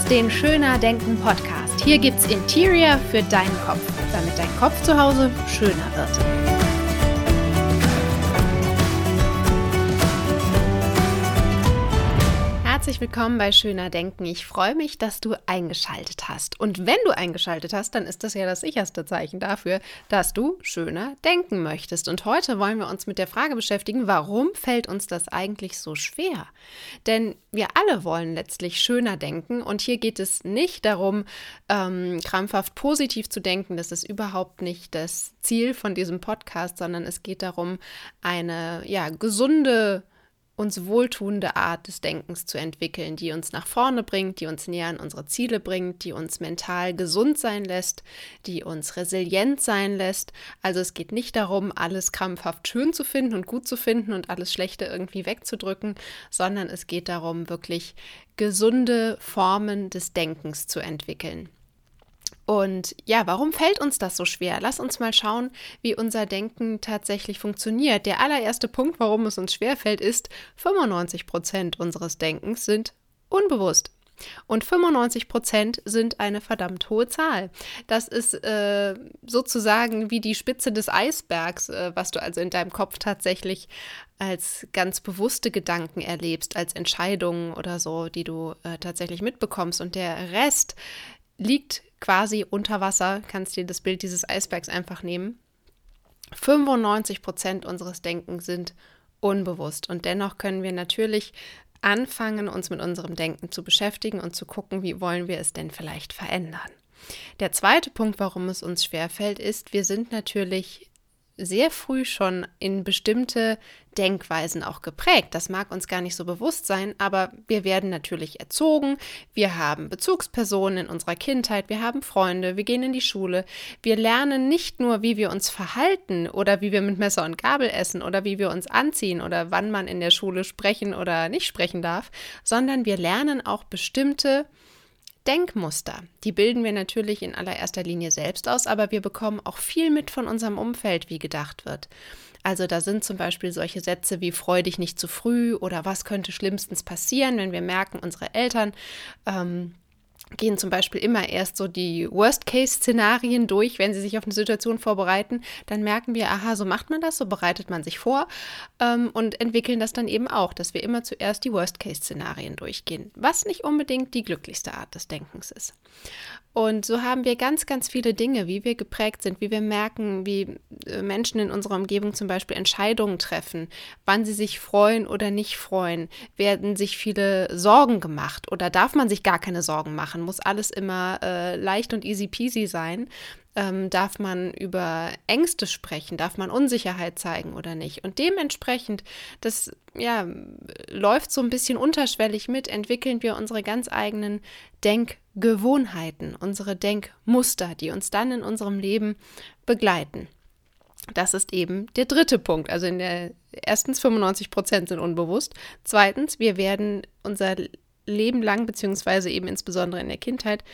hörst den Schöner Denken Podcast. Hier gibt's Interior für deinen Kopf, damit dein Kopf zu Hause schöner wird. Herzlich willkommen bei Schöner Denken. Ich freue mich, dass du eingeschaltet hast. Und wenn du eingeschaltet hast, dann ist das ja das sicherste Zeichen dafür, dass du schöner denken möchtest. Und heute wollen wir uns mit der Frage beschäftigen, warum fällt uns das eigentlich so schwer? Denn wir alle wollen letztlich schöner denken. Und hier geht es nicht darum, ähm, krampfhaft positiv zu denken. Das ist überhaupt nicht das Ziel von diesem Podcast, sondern es geht darum, eine ja, gesunde uns wohltuende Art des Denkens zu entwickeln, die uns nach vorne bringt, die uns näher an unsere Ziele bringt, die uns mental gesund sein lässt, die uns resilient sein lässt. Also es geht nicht darum, alles krampfhaft schön zu finden und gut zu finden und alles Schlechte irgendwie wegzudrücken, sondern es geht darum, wirklich gesunde Formen des Denkens zu entwickeln. Und ja, warum fällt uns das so schwer? Lass uns mal schauen, wie unser Denken tatsächlich funktioniert. Der allererste Punkt, warum es uns schwer fällt, ist, 95 Prozent unseres Denkens sind unbewusst. Und 95 Prozent sind eine verdammt hohe Zahl. Das ist äh, sozusagen wie die Spitze des Eisbergs, äh, was du also in deinem Kopf tatsächlich als ganz bewusste Gedanken erlebst, als Entscheidungen oder so, die du äh, tatsächlich mitbekommst. Und der Rest liegt quasi unter Wasser, kannst dir das Bild dieses Eisbergs einfach nehmen. 95 Prozent unseres Denkens sind unbewusst und dennoch können wir natürlich anfangen, uns mit unserem Denken zu beschäftigen und zu gucken, wie wollen wir es denn vielleicht verändern. Der zweite Punkt, warum es uns schwerfällt, ist, wir sind natürlich sehr früh schon in bestimmte Denkweisen auch geprägt. Das mag uns gar nicht so bewusst sein, aber wir werden natürlich erzogen. Wir haben Bezugspersonen in unserer Kindheit, wir haben Freunde, wir gehen in die Schule. Wir lernen nicht nur, wie wir uns verhalten oder wie wir mit Messer und Gabel essen oder wie wir uns anziehen oder wann man in der Schule sprechen oder nicht sprechen darf, sondern wir lernen auch bestimmte Denkmuster, die bilden wir natürlich in allererster Linie selbst aus, aber wir bekommen auch viel mit von unserem Umfeld, wie gedacht wird. Also da sind zum Beispiel solche Sätze wie freu dich nicht zu früh oder was könnte schlimmstens passieren, wenn wir merken, unsere Eltern ähm, gehen zum Beispiel immer erst so die Worst-Case-Szenarien durch, wenn sie sich auf eine Situation vorbereiten, dann merken wir, aha, so macht man das, so bereitet man sich vor ähm, und entwickeln das dann eben auch, dass wir immer zuerst die Worst-Case-Szenarien durchgehen, was nicht unbedingt die glücklichste Art des Denkens ist. Und so haben wir ganz, ganz viele Dinge, wie wir geprägt sind, wie wir merken, wie äh, Menschen in unserer Umgebung zum Beispiel Entscheidungen treffen, wann sie sich freuen oder nicht freuen, werden sich viele Sorgen gemacht oder darf man sich gar keine Sorgen machen, muss alles immer äh, leicht und easy peasy sein ähm, darf man über Ängste sprechen, darf man Unsicherheit zeigen oder nicht. Und dementsprechend, das ja, läuft so ein bisschen unterschwellig mit, entwickeln wir unsere ganz eigenen Denkgewohnheiten, unsere Denkmuster, die uns dann in unserem Leben begleiten. Das ist eben der dritte Punkt. Also in der erstens 95 Prozent sind unbewusst. Zweitens, wir werden unser Leben lang, beziehungsweise eben insbesondere in der Kindheit,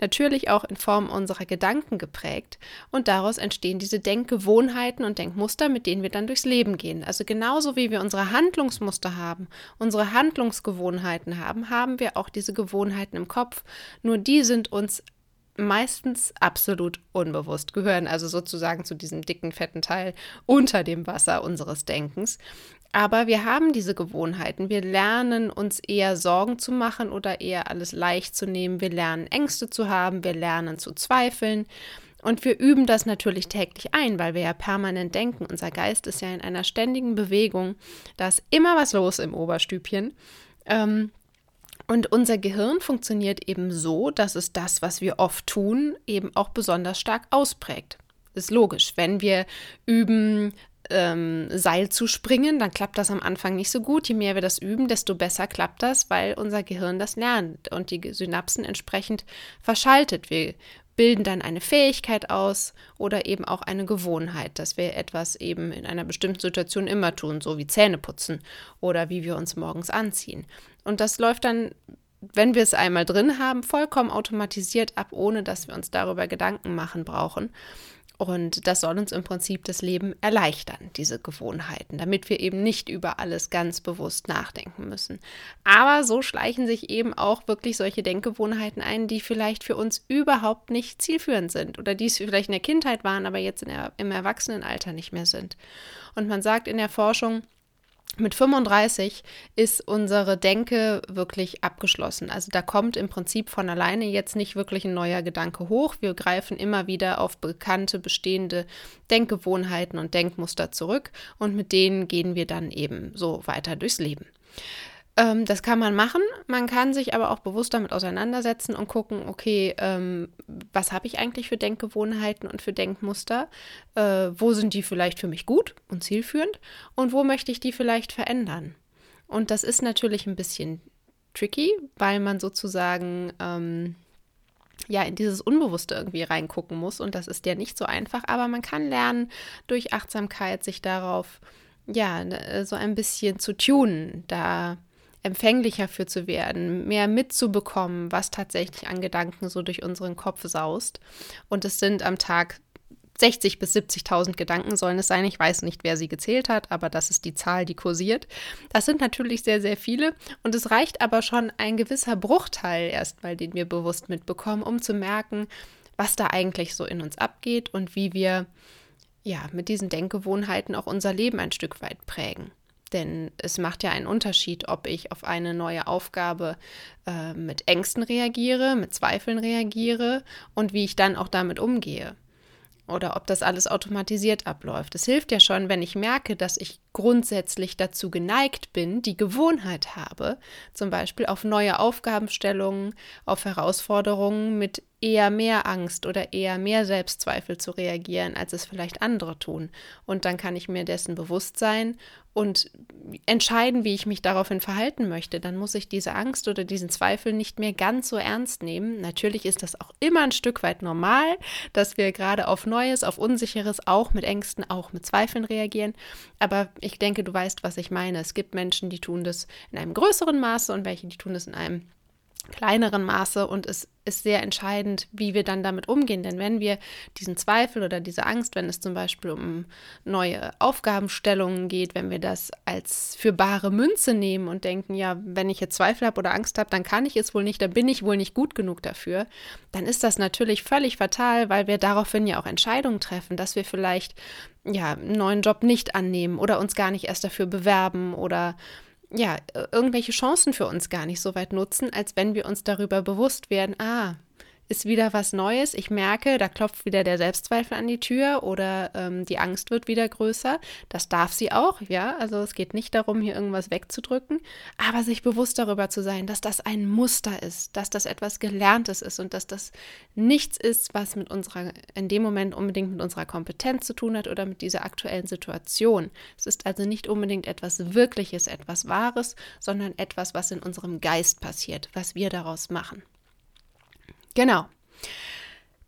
natürlich auch in Form unserer Gedanken geprägt. Und daraus entstehen diese Denkgewohnheiten und Denkmuster, mit denen wir dann durchs Leben gehen. Also genauso wie wir unsere Handlungsmuster haben, unsere Handlungsgewohnheiten haben, haben wir auch diese Gewohnheiten im Kopf. Nur die sind uns meistens absolut unbewusst, gehören also sozusagen zu diesem dicken, fetten Teil unter dem Wasser unseres Denkens. Aber wir haben diese Gewohnheiten. Wir lernen uns eher Sorgen zu machen oder eher alles leicht zu nehmen. Wir lernen Ängste zu haben. Wir lernen zu zweifeln. Und wir üben das natürlich täglich ein, weil wir ja permanent denken. Unser Geist ist ja in einer ständigen Bewegung. Da ist immer was los im Oberstübchen. Ähm, und unser Gehirn funktioniert eben so, dass es das, was wir oft tun, eben auch besonders stark ausprägt. Ist logisch. Wenn wir üben, ähm, Seil zu springen, dann klappt das am Anfang nicht so gut. Je mehr wir das üben, desto besser klappt das, weil unser Gehirn das lernt und die Synapsen entsprechend verschaltet. Wir bilden dann eine Fähigkeit aus oder eben auch eine Gewohnheit, dass wir etwas eben in einer bestimmten Situation immer tun, so wie Zähne putzen oder wie wir uns morgens anziehen. Und das läuft dann wenn wir es einmal drin haben, vollkommen automatisiert ab, ohne dass wir uns darüber Gedanken machen brauchen. Und das soll uns im Prinzip das Leben erleichtern, diese Gewohnheiten, damit wir eben nicht über alles ganz bewusst nachdenken müssen. Aber so schleichen sich eben auch wirklich solche Denkgewohnheiten ein, die vielleicht für uns überhaupt nicht zielführend sind oder die es vielleicht in der Kindheit waren, aber jetzt der, im Erwachsenenalter nicht mehr sind. Und man sagt in der Forschung, mit 35 ist unsere Denke wirklich abgeschlossen. Also da kommt im Prinzip von alleine jetzt nicht wirklich ein neuer Gedanke hoch. Wir greifen immer wieder auf bekannte, bestehende Denkgewohnheiten und Denkmuster zurück und mit denen gehen wir dann eben so weiter durchs Leben. Ähm, das kann man machen. Man kann sich aber auch bewusst damit auseinandersetzen und gucken, okay, ähm, was habe ich eigentlich für Denkgewohnheiten und für Denkmuster? Äh, wo sind die vielleicht für mich gut und zielführend? Und wo möchte ich die vielleicht verändern? Und das ist natürlich ein bisschen tricky, weil man sozusagen ähm, ja in dieses Unbewusste irgendwie reingucken muss. Und das ist ja nicht so einfach, aber man kann lernen, durch Achtsamkeit sich darauf ja, so ein bisschen zu tunen, da empfänglicher für zu werden, mehr mitzubekommen, was tatsächlich an Gedanken so durch unseren Kopf saust. Und es sind am Tag 60 bis 70.000 Gedanken sollen es sein. Ich weiß nicht, wer sie gezählt hat, aber das ist die Zahl, die kursiert. Das sind natürlich sehr, sehr viele und es reicht aber schon ein gewisser Bruchteil erstmal, den wir bewusst mitbekommen, um zu merken, was da eigentlich so in uns abgeht und wie wir ja mit diesen Denkgewohnheiten auch unser Leben ein Stück weit prägen. Denn es macht ja einen Unterschied, ob ich auf eine neue Aufgabe äh, mit Ängsten reagiere, mit Zweifeln reagiere und wie ich dann auch damit umgehe. Oder ob das alles automatisiert abläuft. Es hilft ja schon, wenn ich merke, dass ich grundsätzlich dazu geneigt bin, die Gewohnheit habe, zum Beispiel auf neue Aufgabenstellungen, auf Herausforderungen mit eher mehr Angst oder eher mehr Selbstzweifel zu reagieren, als es vielleicht andere tun. Und dann kann ich mir dessen bewusst sein und entscheiden, wie ich mich daraufhin verhalten möchte. Dann muss ich diese Angst oder diesen Zweifel nicht mehr ganz so ernst nehmen. Natürlich ist das auch immer ein Stück weit normal, dass wir gerade auf Neues, auf Unsicheres, auch mit Ängsten, auch mit Zweifeln reagieren. Aber ich denke, du weißt, was ich meine. Es gibt Menschen, die tun das in einem größeren Maße und welche, die tun das in einem kleineren Maße und es ist sehr entscheidend, wie wir dann damit umgehen. Denn wenn wir diesen Zweifel oder diese Angst, wenn es zum Beispiel um neue Aufgabenstellungen geht, wenn wir das als für bare Münze nehmen und denken, ja, wenn ich jetzt Zweifel habe oder Angst habe, dann kann ich es wohl nicht, dann bin ich wohl nicht gut genug dafür, dann ist das natürlich völlig fatal, weil wir daraufhin ja auch Entscheidungen treffen, dass wir vielleicht ja einen neuen Job nicht annehmen oder uns gar nicht erst dafür bewerben oder ja, irgendwelche Chancen für uns gar nicht so weit nutzen, als wenn wir uns darüber bewusst werden, ah, ist wieder was Neues. Ich merke, da klopft wieder der Selbstzweifel an die Tür oder ähm, die Angst wird wieder größer. Das darf sie auch, ja. Also es geht nicht darum, hier irgendwas wegzudrücken, aber sich bewusst darüber zu sein, dass das ein Muster ist, dass das etwas Gelerntes ist und dass das nichts ist, was mit unserer, in dem Moment unbedingt mit unserer Kompetenz zu tun hat oder mit dieser aktuellen Situation. Es ist also nicht unbedingt etwas Wirkliches, etwas Wahres, sondern etwas, was in unserem Geist passiert, was wir daraus machen. Genau.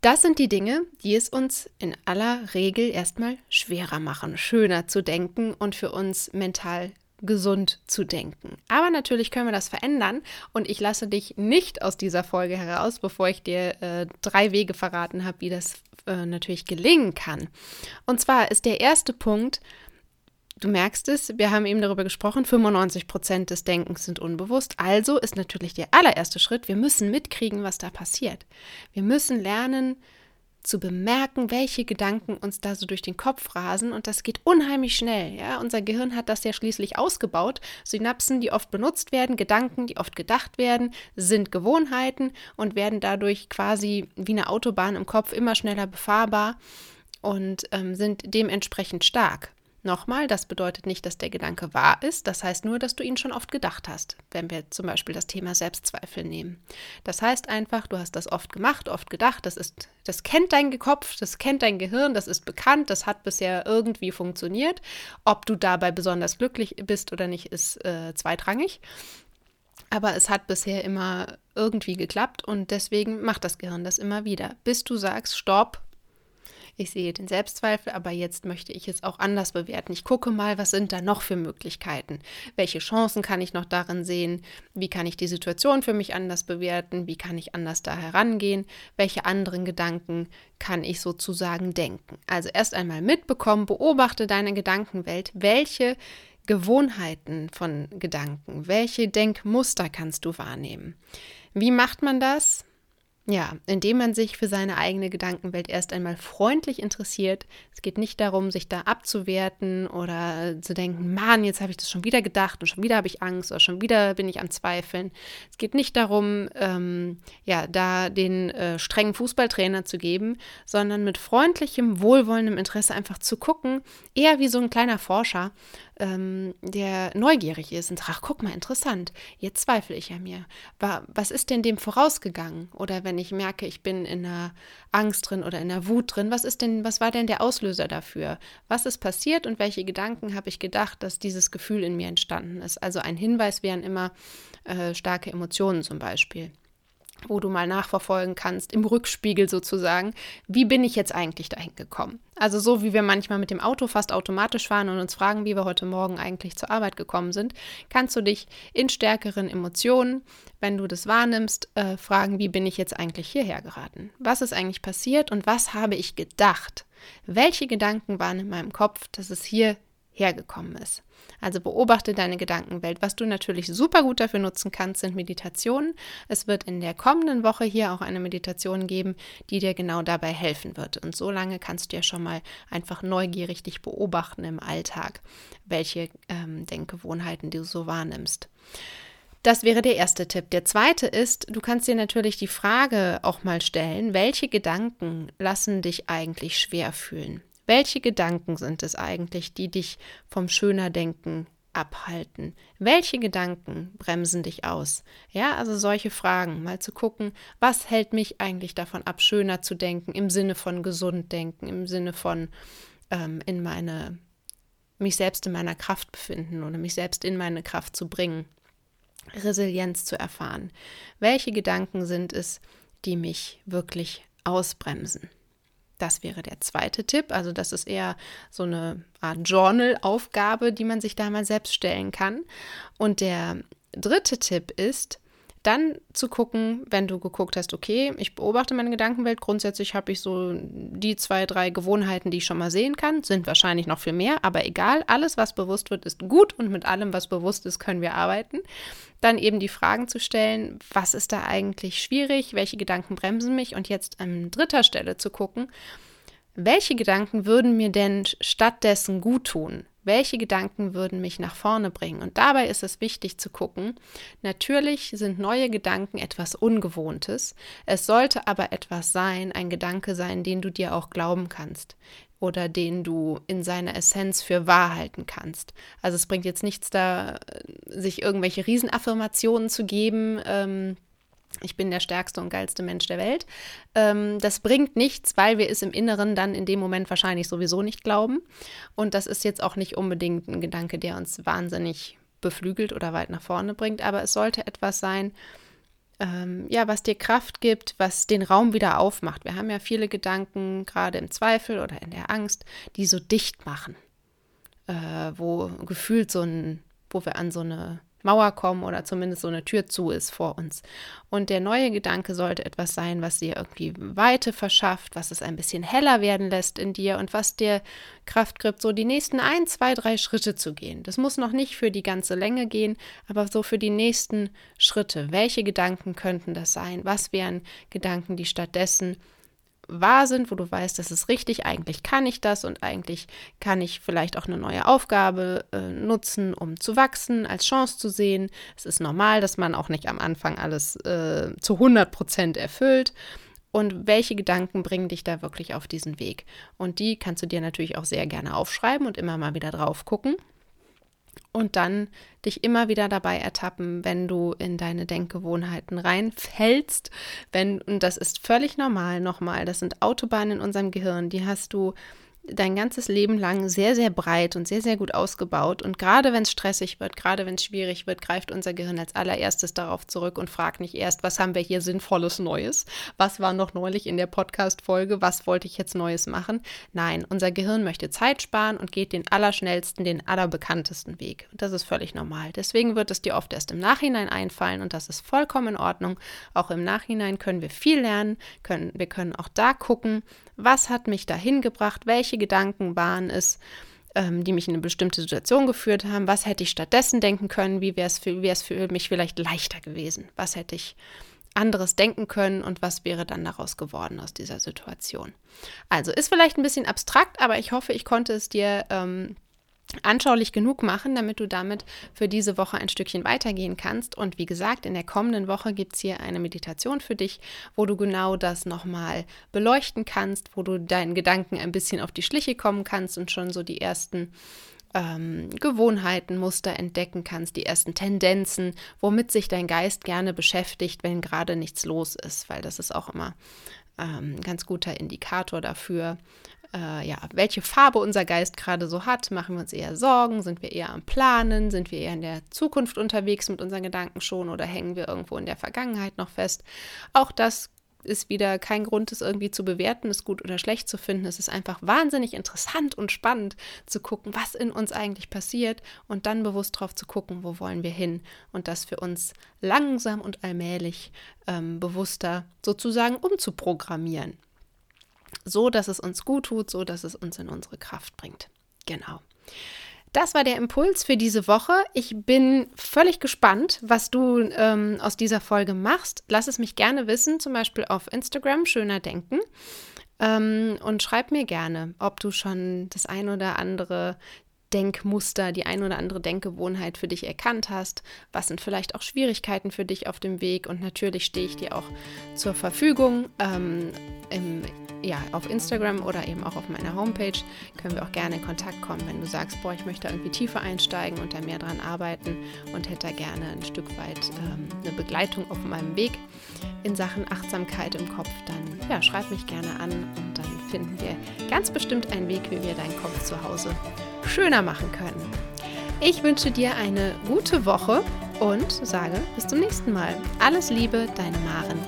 Das sind die Dinge, die es uns in aller Regel erstmal schwerer machen, schöner zu denken und für uns mental gesund zu denken. Aber natürlich können wir das verändern und ich lasse dich nicht aus dieser Folge heraus, bevor ich dir äh, drei Wege verraten habe, wie das äh, natürlich gelingen kann. Und zwar ist der erste Punkt, Du merkst es, wir haben eben darüber gesprochen, 95 Prozent des Denkens sind unbewusst. Also ist natürlich der allererste Schritt, wir müssen mitkriegen, was da passiert. Wir müssen lernen zu bemerken, welche Gedanken uns da so durch den Kopf rasen. Und das geht unheimlich schnell. Ja? Unser Gehirn hat das ja schließlich ausgebaut. Synapsen, die oft benutzt werden, Gedanken, die oft gedacht werden, sind Gewohnheiten und werden dadurch quasi wie eine Autobahn im Kopf immer schneller befahrbar und ähm, sind dementsprechend stark. Nochmal, das bedeutet nicht, dass der Gedanke wahr ist, das heißt nur, dass du ihn schon oft gedacht hast, wenn wir zum Beispiel das Thema Selbstzweifel nehmen. Das heißt einfach, du hast das oft gemacht, oft gedacht, das ist, das kennt dein Kopf, das kennt dein Gehirn, das ist bekannt, das hat bisher irgendwie funktioniert. Ob du dabei besonders glücklich bist oder nicht, ist äh, zweitrangig. Aber es hat bisher immer irgendwie geklappt und deswegen macht das Gehirn das immer wieder, bis du sagst, stopp, ich sehe den Selbstzweifel, aber jetzt möchte ich es auch anders bewerten. Ich gucke mal, was sind da noch für Möglichkeiten? Welche Chancen kann ich noch darin sehen? Wie kann ich die Situation für mich anders bewerten? Wie kann ich anders da herangehen? Welche anderen Gedanken kann ich sozusagen denken? Also erst einmal mitbekommen, beobachte deine Gedankenwelt. Welche Gewohnheiten von Gedanken, welche Denkmuster kannst du wahrnehmen? Wie macht man das? Ja, indem man sich für seine eigene Gedankenwelt erst einmal freundlich interessiert. Es geht nicht darum, sich da abzuwerten oder zu denken, Mann, jetzt habe ich das schon wieder gedacht und schon wieder habe ich Angst oder schon wieder bin ich am Zweifeln. Es geht nicht darum, ähm, ja, da den äh, strengen Fußballtrainer zu geben, sondern mit freundlichem, wohlwollendem Interesse einfach zu gucken, eher wie so ein kleiner Forscher, ähm, der neugierig ist und sagt, ach, guck mal, interessant, jetzt zweifle ich an mir. Was ist denn dem vorausgegangen? Oder wenn ich merke, ich bin in einer Angst drin oder in einer Wut drin, was ist denn, was war denn der Auslöser dafür? Was ist passiert und welche Gedanken habe ich gedacht, dass dieses Gefühl in mir entstanden ist? Also ein Hinweis wären immer äh, starke Emotionen zum Beispiel wo du mal nachverfolgen kannst, im Rückspiegel sozusagen, wie bin ich jetzt eigentlich dahin gekommen? Also so wie wir manchmal mit dem Auto fast automatisch fahren und uns fragen, wie wir heute Morgen eigentlich zur Arbeit gekommen sind, kannst du dich in stärkeren Emotionen, wenn du das wahrnimmst, äh, fragen, wie bin ich jetzt eigentlich hierher geraten? Was ist eigentlich passiert und was habe ich gedacht? Welche Gedanken waren in meinem Kopf, dass es hier hergekommen ist. Also beobachte deine Gedankenwelt. Was du natürlich super gut dafür nutzen kannst, sind Meditationen. Es wird in der kommenden Woche hier auch eine Meditation geben, die dir genau dabei helfen wird. Und so lange kannst du ja schon mal einfach neugierig dich beobachten im Alltag, welche ähm, Denkgewohnheiten du so wahrnimmst. Das wäre der erste Tipp. Der zweite ist, du kannst dir natürlich die Frage auch mal stellen, welche Gedanken lassen dich eigentlich schwer fühlen? Welche Gedanken sind es eigentlich, die dich vom schöner Denken abhalten? Welche Gedanken bremsen dich aus? Ja, also solche Fragen, mal zu gucken, was hält mich eigentlich davon ab, schöner zu denken, im Sinne von gesund denken, im Sinne von ähm, in meine, mich selbst in meiner Kraft befinden oder mich selbst in meine Kraft zu bringen, Resilienz zu erfahren. Welche Gedanken sind es, die mich wirklich ausbremsen? Das wäre der zweite Tipp. Also das ist eher so eine Art Journal-Aufgabe, die man sich da mal selbst stellen kann. Und der dritte Tipp ist, dann zu gucken, wenn du geguckt hast, okay, ich beobachte meine Gedankenwelt, grundsätzlich habe ich so die zwei, drei Gewohnheiten, die ich schon mal sehen kann, sind wahrscheinlich noch viel mehr, aber egal, alles, was bewusst wird, ist gut und mit allem, was bewusst ist, können wir arbeiten. Dann eben die Fragen zu stellen, was ist da eigentlich schwierig, welche Gedanken bremsen mich und jetzt an dritter Stelle zu gucken, welche Gedanken würden mir denn stattdessen gut tun? Welche Gedanken würden mich nach vorne bringen? Und dabei ist es wichtig zu gucken, natürlich sind neue Gedanken etwas Ungewohntes. Es sollte aber etwas sein, ein Gedanke sein, den du dir auch glauben kannst oder den du in seiner Essenz für wahr halten kannst. Also es bringt jetzt nichts da, sich irgendwelche Riesenaffirmationen zu geben. Ähm, ich bin der stärkste und geilste Mensch der Welt. Ähm, das bringt nichts, weil wir es im Inneren dann in dem Moment wahrscheinlich sowieso nicht glauben. Und das ist jetzt auch nicht unbedingt ein Gedanke, der uns wahnsinnig beflügelt oder weit nach vorne bringt, aber es sollte etwas sein, ähm, ja, was dir Kraft gibt, was den Raum wieder aufmacht. Wir haben ja viele Gedanken, gerade im Zweifel oder in der Angst, die so dicht machen, äh, wo gefühlt so ein, wo wir an so eine Mauer kommen oder zumindest so eine Tür zu ist vor uns. Und der neue Gedanke sollte etwas sein, was dir irgendwie Weite verschafft, was es ein bisschen heller werden lässt in dir und was dir Kraft gibt, so die nächsten ein, zwei, drei Schritte zu gehen. Das muss noch nicht für die ganze Länge gehen, aber so für die nächsten Schritte. Welche Gedanken könnten das sein? Was wären Gedanken, die stattdessen wahr sind, wo du weißt, das ist richtig, eigentlich kann ich das und eigentlich kann ich vielleicht auch eine neue Aufgabe äh, nutzen, um zu wachsen, als Chance zu sehen. Es ist normal, dass man auch nicht am Anfang alles äh, zu 100 Prozent erfüllt. Und welche Gedanken bringen dich da wirklich auf diesen Weg? Und die kannst du dir natürlich auch sehr gerne aufschreiben und immer mal wieder drauf gucken und dann dich immer wieder dabei ertappen, wenn du in deine Denkgewohnheiten reinfällst. Wenn, und das ist völlig normal nochmal, das sind Autobahnen in unserem Gehirn, die hast du dein ganzes Leben lang sehr, sehr breit und sehr, sehr gut ausgebaut. Und gerade wenn es stressig wird, gerade wenn es schwierig wird, greift unser Gehirn als allererstes darauf zurück und fragt nicht erst, was haben wir hier Sinnvolles Neues? Was war noch neulich in der Podcast-Folge? Was wollte ich jetzt Neues machen? Nein, unser Gehirn möchte Zeit sparen und geht den allerschnellsten, den allerbekanntesten Weg. Und das ist völlig normal. Deswegen wird es dir oft erst im Nachhinein einfallen und das ist vollkommen in Ordnung. Auch im Nachhinein können wir viel lernen, können, wir können auch da gucken, was hat mich dahin gebracht? Welche Gedanken waren es, ähm, die mich in eine bestimmte Situation geführt haben? Was hätte ich stattdessen denken können? Wie wäre es für, für mich vielleicht leichter gewesen? Was hätte ich anderes denken können und was wäre dann daraus geworden aus dieser Situation? Also ist vielleicht ein bisschen abstrakt, aber ich hoffe, ich konnte es dir ähm, anschaulich genug machen, damit du damit für diese Woche ein Stückchen weitergehen kannst. Und wie gesagt, in der kommenden Woche gibt es hier eine Meditation für dich, wo du genau das nochmal beleuchten kannst, wo du deinen Gedanken ein bisschen auf die Schliche kommen kannst und schon so die ersten ähm, Gewohnheiten, Muster entdecken kannst, die ersten Tendenzen, womit sich dein Geist gerne beschäftigt, wenn gerade nichts los ist, weil das ist auch immer ähm, ein ganz guter Indikator dafür, äh, ja, welche Farbe unser Geist gerade so hat. Machen wir uns eher Sorgen? Sind wir eher am Planen? Sind wir eher in der Zukunft unterwegs mit unseren Gedanken schon oder hängen wir irgendwo in der Vergangenheit noch fest? Auch das ist wieder kein Grund, es irgendwie zu bewerten, es gut oder schlecht zu finden. Es ist einfach wahnsinnig interessant und spannend zu gucken, was in uns eigentlich passiert und dann bewusst drauf zu gucken, wo wollen wir hin und das für uns langsam und allmählich ähm, bewusster sozusagen umzuprogrammieren so dass es uns gut tut, so dass es uns in unsere Kraft bringt. Genau. Das war der Impuls für diese Woche. Ich bin völlig gespannt, was du ähm, aus dieser Folge machst. Lass es mich gerne wissen, zum Beispiel auf Instagram, schöner Denken. Ähm, und schreib mir gerne, ob du schon das ein oder andere Denkmuster, die ein oder andere Denkgewohnheit für dich erkannt hast. Was sind vielleicht auch Schwierigkeiten für dich auf dem Weg? Und natürlich stehe ich dir auch zur Verfügung. Ähm, im ja, auf Instagram oder eben auch auf meiner Homepage können wir auch gerne in Kontakt kommen, wenn du sagst, boah, ich möchte irgendwie tiefer einsteigen und da mehr dran arbeiten und hätte da gerne ein Stück weit ähm, eine Begleitung auf meinem Weg in Sachen Achtsamkeit im Kopf, dann ja, schreib mich gerne an und dann finden wir ganz bestimmt einen Weg, wie wir deinen Kopf zu Hause schöner machen können. Ich wünsche dir eine gute Woche und sage bis zum nächsten Mal. Alles Liebe, deine Maren.